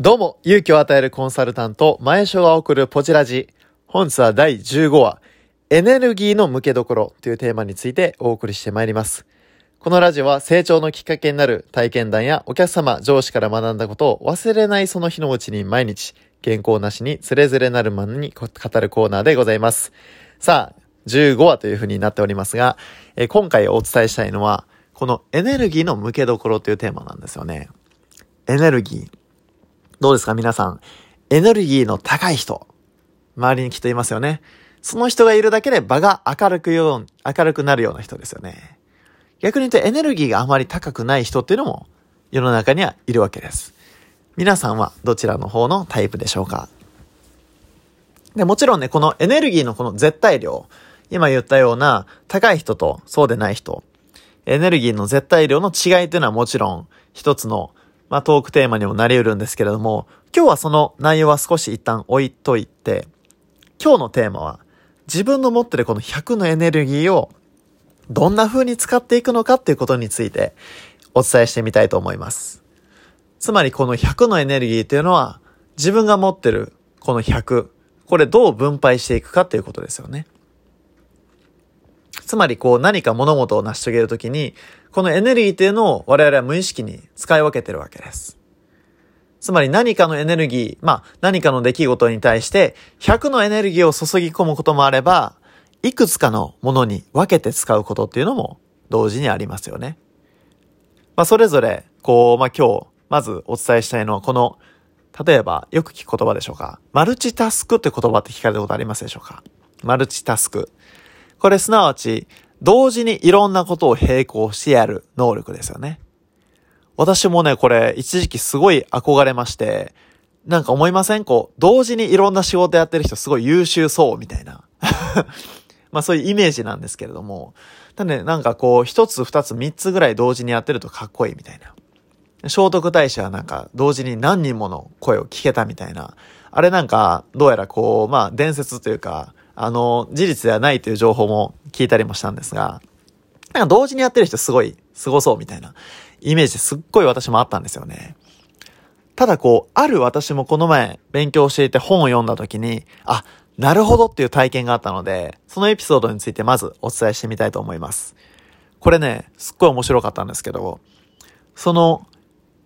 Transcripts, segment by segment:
どうも、勇気を与えるコンサルタント、前所が送るポチラジ。本日は第15話、エネルギーの向けどころというテーマについてお送りしてまいります。このラジオは成長のきっかけになる体験談やお客様、上司から学んだことを忘れないその日のうちに毎日、健康なしにつれづれなるままに語るコーナーでございます。さあ、15話という風になっておりますが、え今回お伝えしたいのは、このエネルギーの向けどころというテーマなんですよね。エネルギー。どうですか皆さん。エネルギーの高い人。周りにきっといますよね。その人がいるだけで場が明るくよう、明るくなるような人ですよね。逆に言うとエネルギーがあまり高くない人っていうのも世の中にはいるわけです。皆さんはどちらの方のタイプでしょうか？で、もちろんね、このエネルギーのこの絶対量、今言ったような高い人とそうでない人、エネルギーの絶対量の違いというのはもちろん一つの、まあ、トークテーマにもなり得るんですけれども、今日はその内容は少し一旦置いといて、今日のテーマは自分の持ってるこの100のエネルギーをどんな風に使っていくのかっていうことについてお伝えしてみたいと思います。つまりこの100のエネルギーというのは自分が持ってるこの100、これどう分配していくかっていうことですよね。つまりこう何か物事を成し遂げるときに、このエネルギーっていうのを我々は無意識に使い分けてるわけです。つまり何かのエネルギー、まあ何かの出来事に対して100のエネルギーを注ぎ込むこともあれば、いくつかのものに分けて使うことっていうのも同時にありますよね。まあそれぞれ、こう、まあ今日、まずお伝えしたいのはこの、例えばよく聞く言葉でしょうか。マルチタスクって言葉って聞かれたことありますでしょうか？マルチタスク。これすなわち、同時にいろんなことを並行してやる能力ですよね。私もね、これ一時期すごい憧れまして、なんか思いません？こう、同時にいろんな仕事やってる人すごい優秀そうみたいな。まあそういうイメージなんですけれども。ただね、なんかこう、一つ、二つ、三つぐらい同時にやってるとかっこいいみたいな。聖徳太子はなんか同時に何人もの声を聞けたみたいな。あれなんか、どうやらこう、まあ伝説というか、あの、事実ではないという情報も聞いたりもしたんですが、なんか同時にやってる人すごい、凄そうみたいなイメージすっごい私もあったんですよね。ただこう、ある私もこの前勉強していて本を読んだ時に、あ、なるほどっていう体験があったので、そのエピソードについてまずお伝えしてみたいと思います。これね、すっごい面白かったんですけど、その、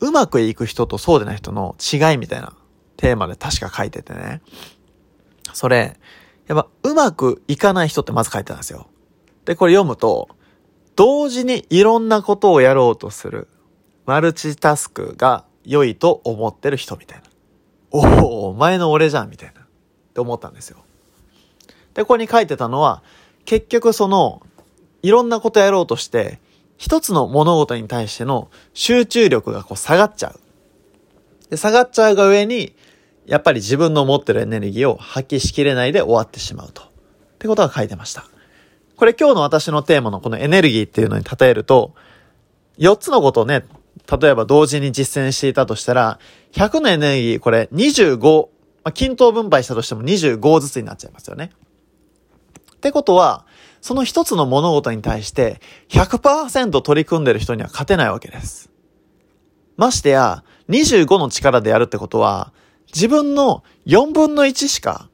うまくいく人とそうでない人の違いみたいなテーマで確か書いててね。それ、やっぱうまくいかない人ってまず書いてたんですよ。で、これ読むと、同時にいろんなことをやろうとする、マルチタスクが良いと思ってる人みたいな。おお、お前の俺じゃん、みたいな。って思ったんですよ。で、ここに書いてたのは、結局その、いろんなことやろうとして、一つの物事に対しての集中力がこう下がっちゃう。で、下がっちゃうが上に、やっぱり自分の持ってるエネルギーを発揮しきれないで終わってしまうと。ってことが書いてました。これ今日の私のテーマのこのエネルギーっていうのに例えると、4つのことをね、例えば同時に実践していたとしたら、100のエネルギー、これ25、まあ、均等分配したとしても25ずつになっちゃいますよね。ってことは、その一つの物事に対して100%取り組んでる人には勝てないわけです。ましてや、25の力でやるってことは、自分の4分の1しか、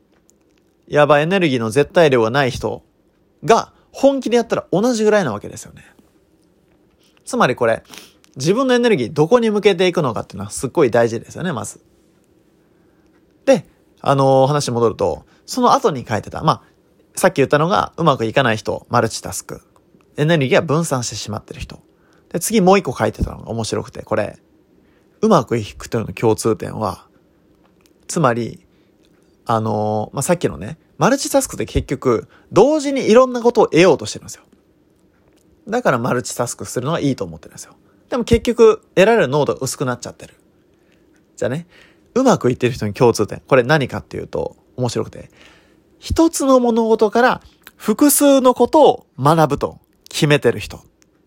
やばいエネルギーの絶対量がない人が本気でやったら同じぐらいなわけですよね。つまりこれ、自分のエネルギーどこに向けていくのかっていうのはすっごい大事ですよね、まず。で、あのー、話戻ると、その後に書いてた、まあ、さっき言ったのがうまくいかない人、マルチタスク。エネルギーが分散してしまってる人。で、次もう一個書いてたのが面白くて、これ、うまくいくというの共通点は、つまり、あのー、まあ、さっきのね、マルチタスクって結局、同時にいろんなことを得ようとしてるんですよ。だからマルチタスクするのがいいと思ってるんですよ。でも結局、得られる濃度が薄くなっちゃってる。じゃあね、うまくいってる人に共通点。これ何かっていうと、面白くて、一つの物事から複数のことを学ぶと決めてる人っ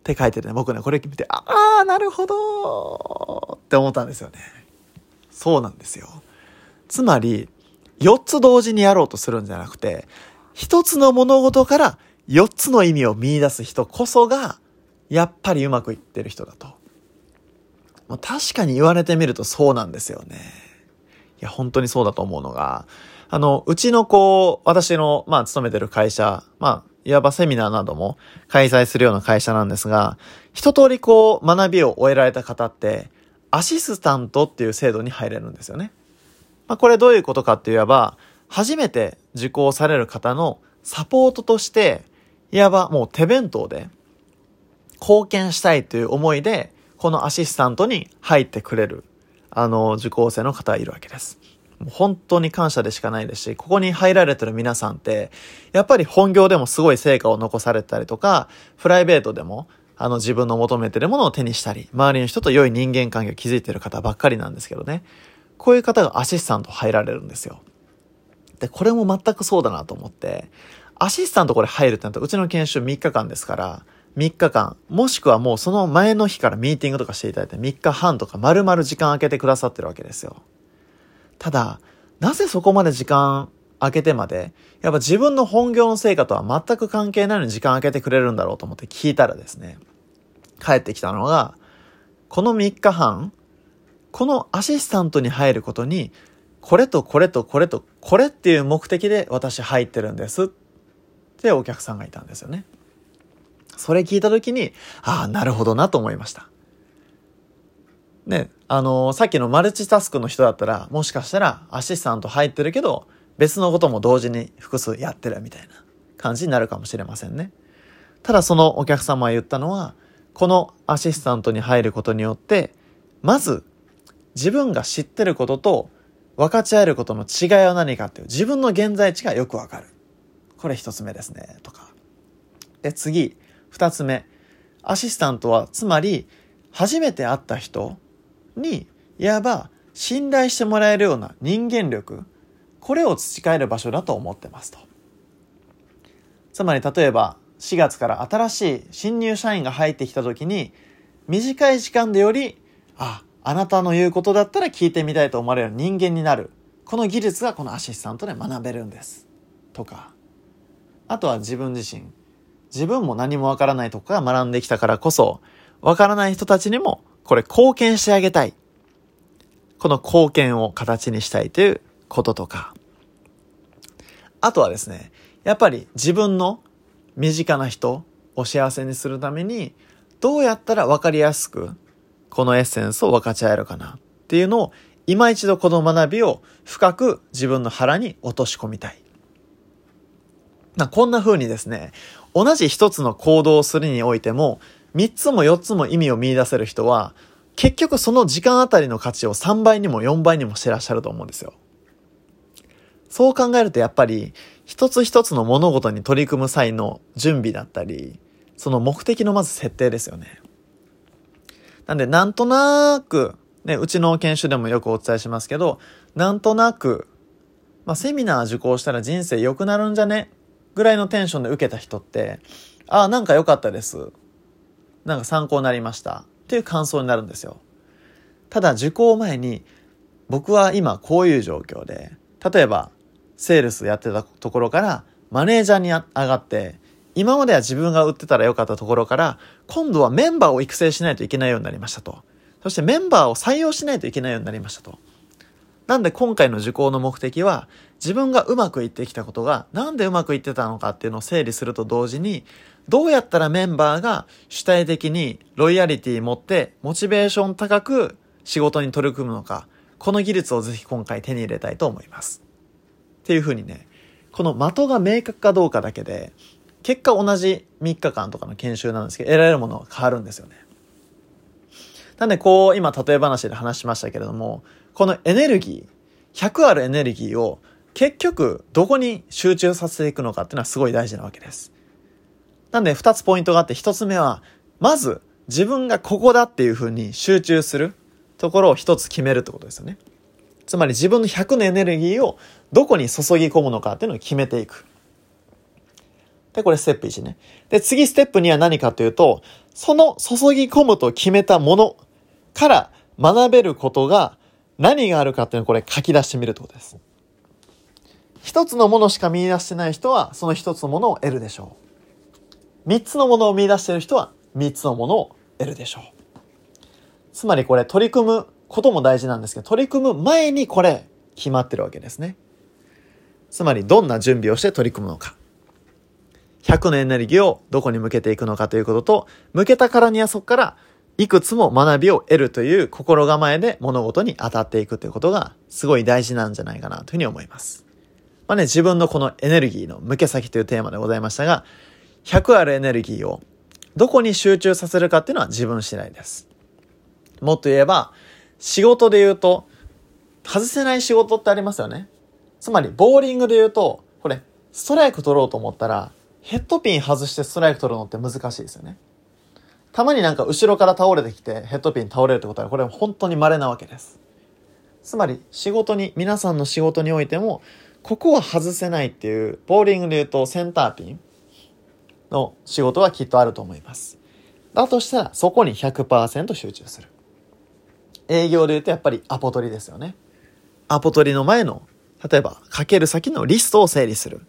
て書いてて、ね、僕ね、これ決めて、ああ、なるほどって思ったんですよね。そうなんですよ。つまり、4つ同時にやろうとするんじゃなくて、1つの物事から4つの意味を見出す人こそが、やっぱりうまくいってる人だと。もう確かに言われてみるとそうなんですよね。いや、本当にそうだと思うのが、あの、うちのこう、私の、まあ、勤めてる会社、まあ、いわばセミナーなども開催するような会社なんですが、一通りこう、学びを終えられた方って、アシスタントっていう制度に入れるんですよね。まあ、これどういうことかって言えば、初めて受講される方のサポートとして、いわばもう手弁当で貢献したいという思いで、このアシスタントに入ってくれる、あの、受講生の方がいるわけです。もう本当に感謝でしかないですし、ここに入られてる皆さんって、やっぱり本業でもすごい成果を残されたりとか、プライベートでも、あの自分の求めてるものを手にしたり、周りの人と良い人間関係を築いてる方ばっかりなんですけどね。こういう方がアシスタント入られるんですよ。で、これも全くそうだなと思って、アシスタントこれ入るってなったら、うちの研修3日間ですから、3日間、もしくはもうその前の日からミーティングとかしていただいて3日半とか丸々時間空けてくださってるわけですよ。ただ、なぜそこまで時間空けてまで、やっぱ自分の本業の成果とは全く関係ないのに時間空けてくれるんだろうと思って聞いたらですね、帰ってきたのが、この3日半、このアシスタントに入ることに、これとこれとこれとこれっていう目的で私入ってるんですってお客さんがいたんですよね。それ聞いた時に、ああ、なるほどなと思いました。ね、あのー、さっきのマルチタスクの人だったら、もしかしたらアシスタント入ってるけど、別のことも同時に複数やってるみたいな感じになるかもしれませんね。ただそのお客様が言ったのは、このアシスタントに入ることによって、まず自分が知ってることと分かち合えることの違いは何かっていう自分の現在地がよくわかる。これ一つ目ですね、とか。で、次、二つ目。アシスタントは、つまり、初めて会った人に、いわば信頼してもらえるような人間力、これを培える場所だと思ってますと。つまり例えば4月から新しい新入社員が入ってきた時に短い時間でより、あ、あなたの言うことだったら聞いてみたいと思われる人間になる。この技術がこのアシスタントで学べるんです。とか。あとは自分自身。自分も何もわからないとこか学んできたからこそ、わからない人たちにもこれ貢献してあげたい。この貢献を形にしたいということとか。あとはですね、やっぱり自分の身近な人を幸せにするために、どうやったら分かりやすく、このエッセンスを分かち合えるかなっていうのを、今一度この学びを深く自分の腹に落とし込みたい。なこんな風にですね、同じ一つの行動をするにおいても、三つも四つも意味を見出せる人は、結局その時間あたりの価値を3倍にも4倍にもしてらっしゃると思うんですよ。そう考えるとやっぱり、一つ一つの物事に取り組む際の準備だったり、その目的のまず設定ですよね。なんで、なんとなく、ね、うちの研修でもよくお伝えしますけど、なんとなく、まあ、セミナー受講したら人生良くなるんじゃね？ぐらいのテンションで受けた人って、ああ、なんか良かったです。なんか参考になりました。っていう感想になるんですよ。ただ受講前に、僕は今こういう状況で、例えば、セールスやってたところから、マネージャーに上がって、今までは自分が売ってたらよかったところから、今度はメンバーを育成しないといけないようになりましたと。そしてメンバーを採用しないといけないようになりましたと。なんで今回の受講の目的は、自分がうまくいってきたことが、なんでうまくいってたのかっていうのを整理すると同時に、どうやったらメンバーが主体的にロイヤリティ持って、モチベーション高く仕事に取り組むのか、この技術をぜひ今回手に入れたいと思います。っていうふうにね、この的が明確かどうかだけで、結果同じ3日間とかの研修なんですけど、得られるものは変わるんですよね。なんでこう、今例え話で話しましたけれども、このエネルギー、100あるエネルギーを結局どこに集中させていくのかっていうのはすごい大事なわけです。なんで2つポイントがあって、1つ目は、まず自分がここだっていうふうに集中するところを1つ決めるってことですよね。つまり自分の100のエネルギーをどこに注ぎ込むのかっていうのを決めていく。で、これステップ1ね。で、次ステップ2は何かというと、その注ぎ込むと決めたものから学べることが何があるかっていうのをこれ書き出してみるってことです。一つのものしか見出してない人は、その一つのものを得るでしょう。三つのものを見出してる人は、三つのものを得るでしょう。つまりこれ取り組むことも大事なんですけど、取り組む前にこれ、決まってるわけですね。つまりどんな準備をして取り組むのか。100のエネルギーをどこに向けていくのかということと、向けたからにはそこからいくつも学びを得るという心構えで物事に当たっていくということがすごい大事なんじゃないかなというふうに思います。まあね、自分のこのエネルギーの向け先というテーマでございましたが、100あるエネルギーをどこに集中させるかっていうのは自分次第です。もっと言えば、仕事で言うと、外せない仕事ってありますよね。つまり、ボーリングで言うと、これ、ストライク取ろうと思ったら、ヘッドピン外してストライク取るのって難しいですよね。たまになんか後ろから倒れてきてヘッドピン倒れるってことはこれは本当に稀なわけです。つまり仕事に、皆さんの仕事においても、ここは外せないっていう、ボーリングで言うとセンターピンの仕事はきっとあると思います。だとしたらそこに100%集中する。営業で言うとやっぱりアポ取りですよね。アポ取りの前の、例えばかける先のリストを整理する。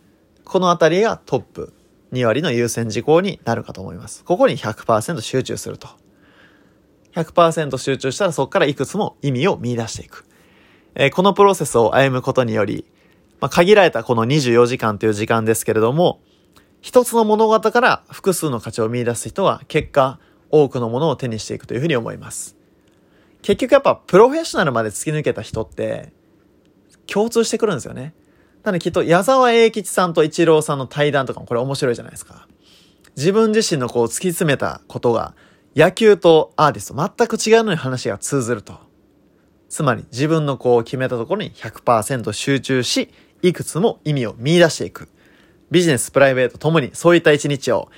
このあたりがトップ2割の優先事項になるかと思います。ここに100%集中すると。100%集中したらそこからいくつも意味を見出していく。えー、このプロセスを歩むことにより、まあ、限られたこの24時間という時間ですけれども、一つの物語から複数の価値を見出す人は結果、多くのものを手にしていくというふうに思います。結局やっぱプロフェッショナルまで突き抜けた人って共通してくるんですよね。なのできっと矢沢永吉さんと一郎さんの対談とかもこれ面白いじゃないですか。自分自身のこう突き詰めたことが野球とアーティスト全く違うのに話が通ずると。つまり自分のこう決めたところに100%集中し、いくつも意味を見出していく。ビジネス、プライベートともにそういった一日を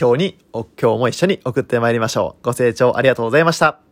今日に、今日も一緒に送ってまいりましょう。ご清聴ありがとうございました。